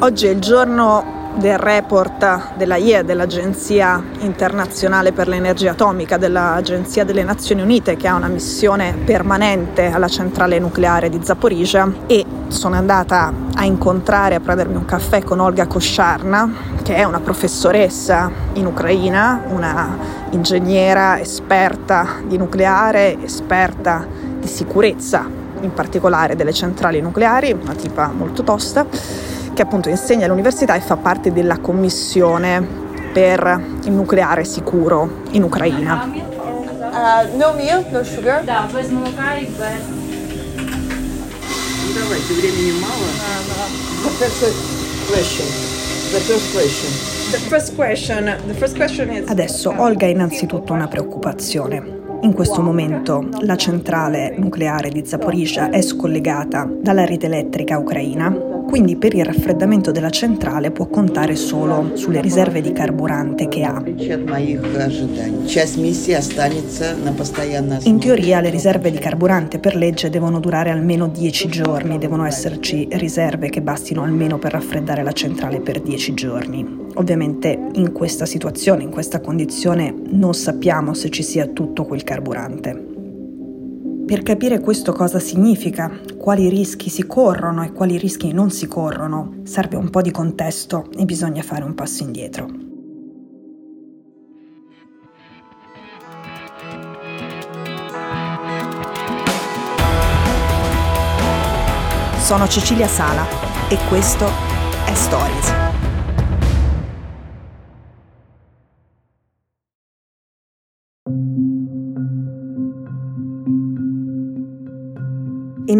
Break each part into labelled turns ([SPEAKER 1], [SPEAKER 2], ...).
[SPEAKER 1] Oggi è il giorno del report della IE, dell'Agenzia internazionale per l'energia atomica, dell'Agenzia delle Nazioni Unite che ha una missione permanente alla centrale nucleare di Zaporizhia. E sono andata a incontrare, a prendermi un caffè con Olga Kosciarna, che è una professoressa in Ucraina, una ingegnera esperta di nucleare, esperta di sicurezza, in particolare delle centrali nucleari, una tipa molto tosta che appunto insegna all'università e fa parte della commissione per il nucleare sicuro in Ucraina.
[SPEAKER 2] Uh, no milk, no sugar?
[SPEAKER 3] Да, без молока и без...
[SPEAKER 4] Ну давайте, времени мало.
[SPEAKER 2] The first question. The first question.
[SPEAKER 1] The first question, the first question is... Adesso Olga ha innanzitutto una preoccupazione. In questo momento la centrale nucleare di Zaporizhia è scollegata dalla rete elettrica ucraina, quindi per il raffreddamento della centrale può contare solo sulle riserve di carburante che ha. In teoria le riserve di carburante per legge devono durare almeno 10 giorni, devono esserci riserve che bastino almeno per raffreddare la centrale per 10 giorni. Ovviamente in questa situazione, in questa condizione, non sappiamo se ci sia tutto quel carburante. Per capire questo cosa significa, quali rischi si corrono e quali rischi non si corrono, serve un po' di contesto e bisogna fare un passo indietro. Sono Cecilia Sala e questo è Stories.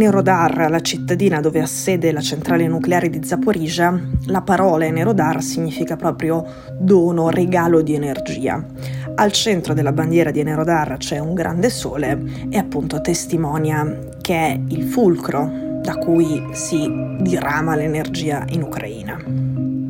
[SPEAKER 1] In Erodar, la cittadina dove ha sede la centrale nucleare di Zaporizhia, la parola Enerodar significa proprio dono, regalo di energia. Al centro della bandiera di Enerodar c'è un grande sole e appunto testimonia che è il fulcro da cui si dirama l'energia in Ucraina.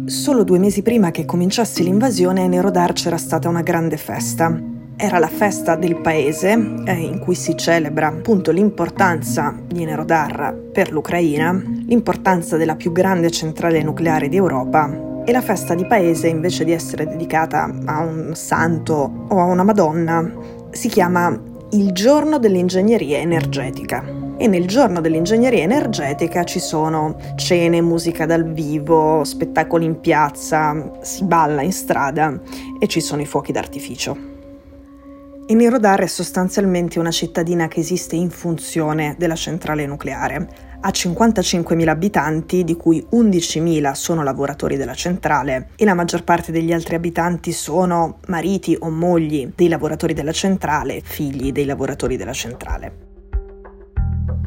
[SPEAKER 1] Solo due mesi prima che cominciasse l'invasione, a Nerodar c'era stata una grande festa era la festa del paese eh, in cui si celebra appunto l'importanza di Nerodarra per l'Ucraina, l'importanza della più grande centrale nucleare d'Europa e la festa di paese invece di essere dedicata a un santo o a una Madonna si chiama il giorno dell'ingegneria energetica. E nel giorno dell'ingegneria energetica ci sono cene, musica dal vivo, spettacoli in piazza, si balla in strada e ci sono i fuochi d'artificio. E Nirodar è sostanzialmente una cittadina che esiste in funzione della centrale nucleare. Ha 55.000 abitanti, di cui 11.000 sono lavoratori della centrale e la maggior parte degli altri abitanti sono mariti o mogli dei lavoratori della centrale, figli dei lavoratori della centrale.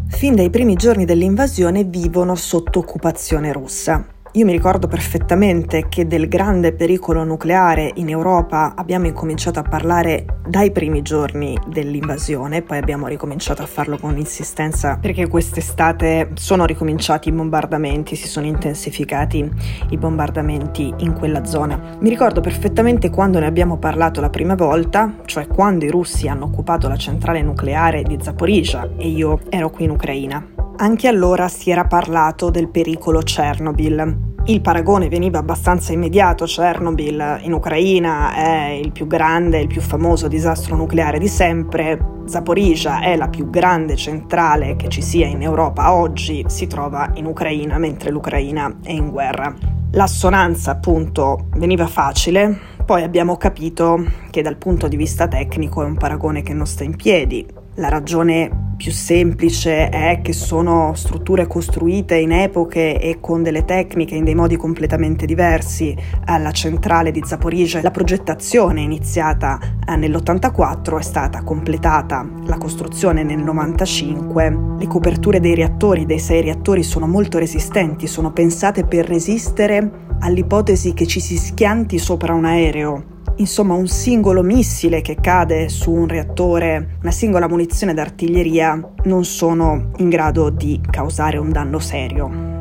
[SPEAKER 1] Fin dai primi giorni dell'invasione vivono sotto occupazione russa io mi ricordo perfettamente che del grande pericolo nucleare in Europa abbiamo incominciato a parlare dai primi giorni dell'invasione, poi abbiamo ricominciato a farlo con insistenza perché quest'estate sono ricominciati i bombardamenti, si sono intensificati i bombardamenti in quella zona. Mi ricordo perfettamente quando ne abbiamo parlato la prima volta, cioè quando i russi hanno occupato la centrale nucleare di Zaporizhia e io ero qui in Ucraina. Anche allora si era parlato del pericolo Chernobyl. Il paragone veniva abbastanza immediato, Chernobyl in Ucraina è il più grande, il più famoso disastro nucleare di sempre, Zaporizhia è la più grande centrale che ci sia in Europa oggi, si trova in Ucraina mentre l'Ucraina è in guerra. L'assonanza appunto veniva facile, poi abbiamo capito che dal punto di vista tecnico è un paragone che non sta in piedi, la ragione più semplice è che sono strutture costruite in epoche e con delle tecniche in dei modi completamente diversi. Alla centrale di Zaporizhia la progettazione iniziata eh, nell'84 è stata completata, la costruzione nel 95. Le coperture dei reattori, dei sei reattori, sono molto resistenti, sono pensate per resistere all'ipotesi che ci si schianti sopra un aereo Insomma, un singolo missile che cade su un reattore, una singola munizione d'artiglieria non sono in grado di causare un danno serio.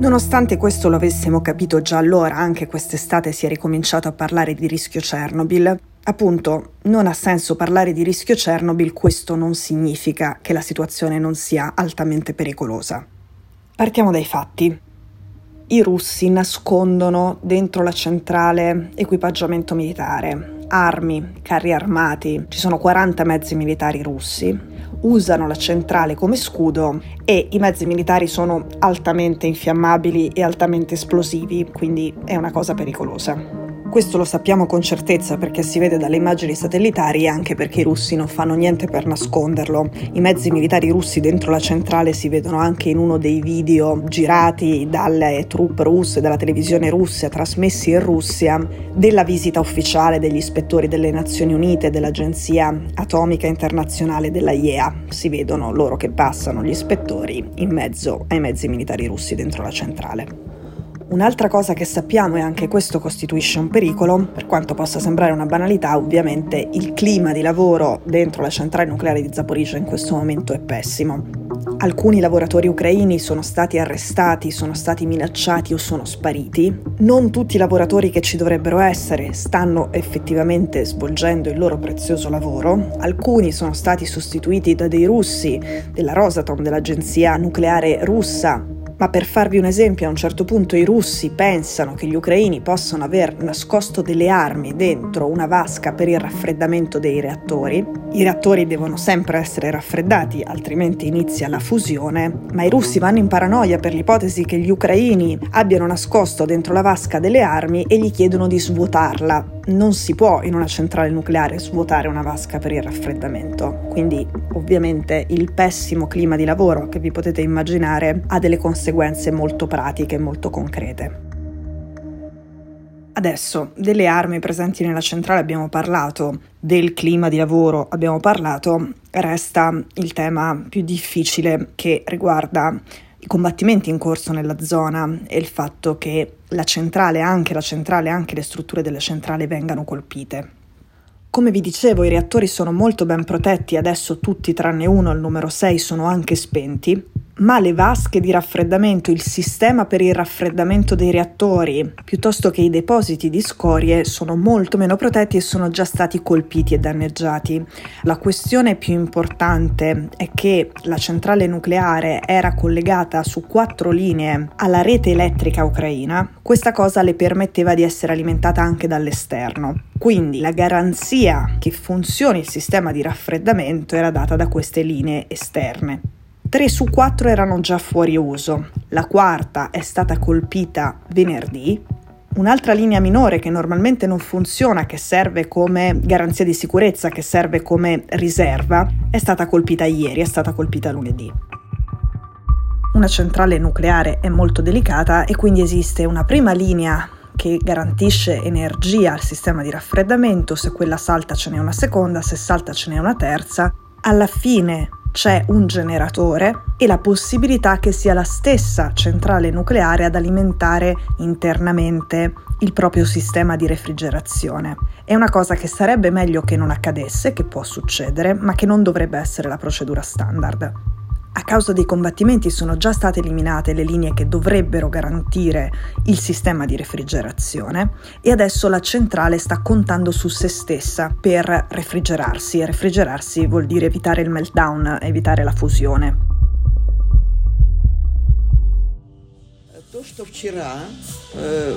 [SPEAKER 1] Nonostante questo lo avessimo capito già allora, anche quest'estate si è ricominciato a parlare di rischio Chernobyl. Appunto, non ha senso parlare di rischio Chernobyl, questo non significa che la situazione non sia altamente pericolosa. Partiamo dai fatti. I russi nascondono dentro la centrale equipaggiamento militare, armi, carri armati, ci sono 40 mezzi militari russi, usano la centrale come scudo e i mezzi militari sono altamente infiammabili e altamente esplosivi, quindi è una cosa pericolosa. Questo lo sappiamo con certezza perché si vede dalle immagini satellitari e anche perché i russi non fanno niente per nasconderlo. I mezzi militari russi dentro la centrale si vedono anche in uno dei video girati dalle truppe russe, dalla televisione russa, trasmessi in Russia, della visita ufficiale degli ispettori delle Nazioni Unite, dell'Agenzia Atomica Internazionale della IEA. Si vedono loro che passano, gli ispettori, in mezzo ai mezzi militari russi dentro la centrale. Un'altra cosa che sappiamo, e anche questo costituisce un pericolo, per quanto possa sembrare una banalità, ovviamente il clima di lavoro dentro la centrale nucleare di Zaporizhia in questo momento è pessimo. Alcuni lavoratori ucraini sono stati arrestati, sono stati minacciati o sono spariti. Non tutti i lavoratori che ci dovrebbero essere stanno effettivamente svolgendo il loro prezioso lavoro. Alcuni sono stati sostituiti da dei russi della Rosatom, dell'agenzia nucleare russa, ma per farvi un esempio, a un certo punto i russi pensano che gli ucraini possano aver nascosto delle armi dentro una vasca per il raffreddamento dei reattori. I reattori devono sempre essere raffreddati, altrimenti inizia la fusione, ma i russi vanno in paranoia per l'ipotesi che gli ucraini abbiano nascosto dentro la vasca delle armi e gli chiedono di svuotarla non si può in una centrale nucleare svuotare una vasca per il raffreddamento, quindi ovviamente il pessimo clima di lavoro che vi potete immaginare ha delle conseguenze molto pratiche molto concrete. Adesso delle armi presenti nella centrale abbiamo parlato, del clima di lavoro abbiamo parlato, resta il tema più difficile che riguarda i combattimenti in corso nella zona e il fatto che la centrale, anche la centrale, anche le strutture della centrale vengano colpite. Come vi dicevo, i reattori sono molto ben protetti, adesso tutti tranne uno, il numero 6, sono anche spenti, ma le vasche di raffreddamento, il sistema per il raffreddamento dei reattori, piuttosto che i depositi di scorie, sono molto meno protetti e sono già stati colpiti e danneggiati. La questione più importante è che la centrale nucleare era collegata su quattro linee alla rete elettrica ucraina, questa cosa le permetteva di essere alimentata anche dall'esterno. Quindi la garanzia che funzioni il sistema di raffreddamento era data da queste linee esterne. 3 su 4 erano già fuori uso, la quarta è stata colpita venerdì, Un'altra linea minore che normalmente non funziona, che serve come garanzia di sicurezza, che serve come riserva, è stata colpita ieri, è stata colpita lunedì. Una centrale nucleare è molto delicata e quindi esiste una prima linea che garantisce energia al sistema di raffreddamento, se quella salta ce n'è una seconda, se salta ce n'è una terza. Alla fine c'è un generatore e la possibilità che sia la stessa centrale nucleare ad alimentare internamente il proprio sistema di refrigerazione. È una cosa che sarebbe meglio che non accadesse, che può succedere, ma che non dovrebbe essere la procedura standard A causa dei combattimenti sono già state eliminate le linee che dovrebbero garantire il sistema di refrigerazione e adesso la centrale sta contando su se stessa per refrigerarsi e refrigerarsi vuol dire evitare il meltdown, evitare la fusione.
[SPEAKER 2] То, что вчера э,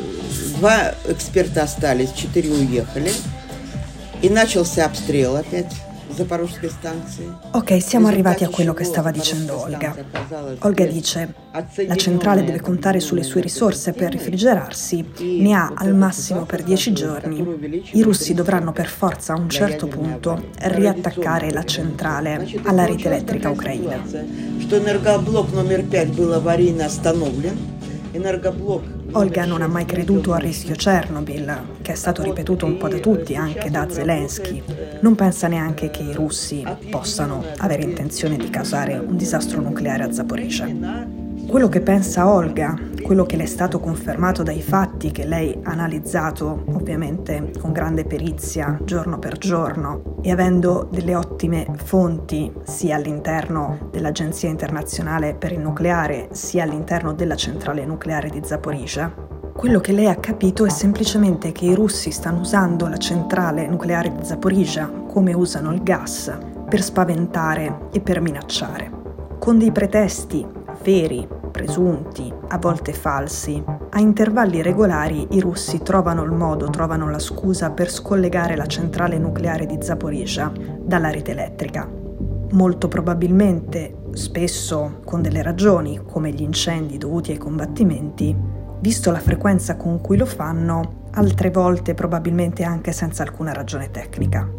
[SPEAKER 2] два эксперта остались, четыре уехали, и начался обстрел опять.
[SPEAKER 1] Ok, siamo arrivati a quello che stava dicendo Olga. Olga dice, la centrale deve contare sulle sue risorse per refrigerarsi, ne ha al massimo per dieci giorni. I russi dovranno per forza a un certo punto riattaccare la centrale alla rete elettrica ucraina. Olga non ha mai creduto al rischio Chernobyl, che è stato ripetuto un po' da tutti, anche da Zelensky. Non pensa neanche che i russi possano avere intenzione di causare un disastro nucleare a Zaporizhia. Quello che pensa Olga, quello che le è stato confermato dai fatti che lei ha analizzato ovviamente con grande perizia giorno per giorno e avendo delle ottime fonti sia all'interno dell'Agenzia internazionale per il nucleare sia all'interno della centrale nucleare di Zaporizhia, quello che lei ha capito è semplicemente che i russi stanno usando la centrale nucleare di Zaporizhia come usano il gas per spaventare e per minacciare, con dei pretesti veri presunti, a volte falsi, a intervalli regolari i russi trovano il modo, trovano la scusa per scollegare la centrale nucleare di Zaporizhia dalla rete elettrica. Molto probabilmente, spesso con delle ragioni, come gli incendi dovuti ai combattimenti, visto la frequenza con cui lo fanno, altre volte probabilmente anche senza alcuna ragione tecnica.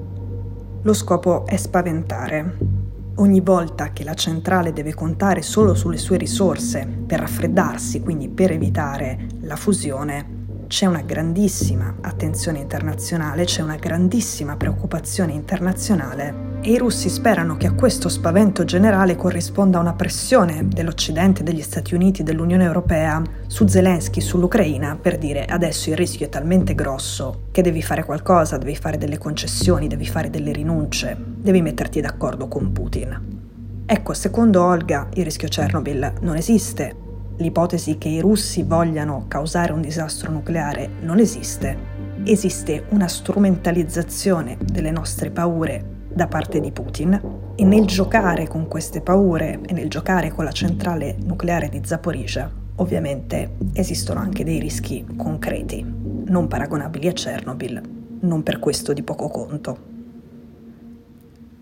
[SPEAKER 1] Lo scopo è spaventare. Ogni volta che la centrale deve contare solo sulle sue risorse per raffreddarsi, quindi per evitare la fusione, c'è una grandissima attenzione internazionale, c'è una grandissima preoccupazione internazionale e i russi sperano che a questo spavento generale corrisponda una pressione dell'Occidente, degli Stati Uniti, dell'Unione Europea su Zelensky, sull'Ucraina, per dire adesso il rischio è talmente grosso che devi fare qualcosa, devi fare delle concessioni, devi fare delle rinunce, devi metterti d'accordo con Putin. Ecco, secondo Olga il rischio Chernobyl non esiste, l'ipotesi che i russi vogliano causare un disastro nucleare non esiste, esiste una strumentalizzazione delle nostre paure da parte di Putin e nel giocare con queste paure e nel giocare con la centrale nucleare di Zaporizhia, ovviamente esistono anche dei rischi concreti, non paragonabili a Chernobyl, non per questo di poco conto.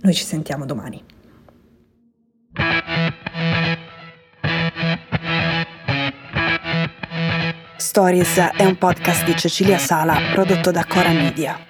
[SPEAKER 1] Noi ci sentiamo domani. Stories è un podcast di Cecilia Sala prodotto da Cora Media.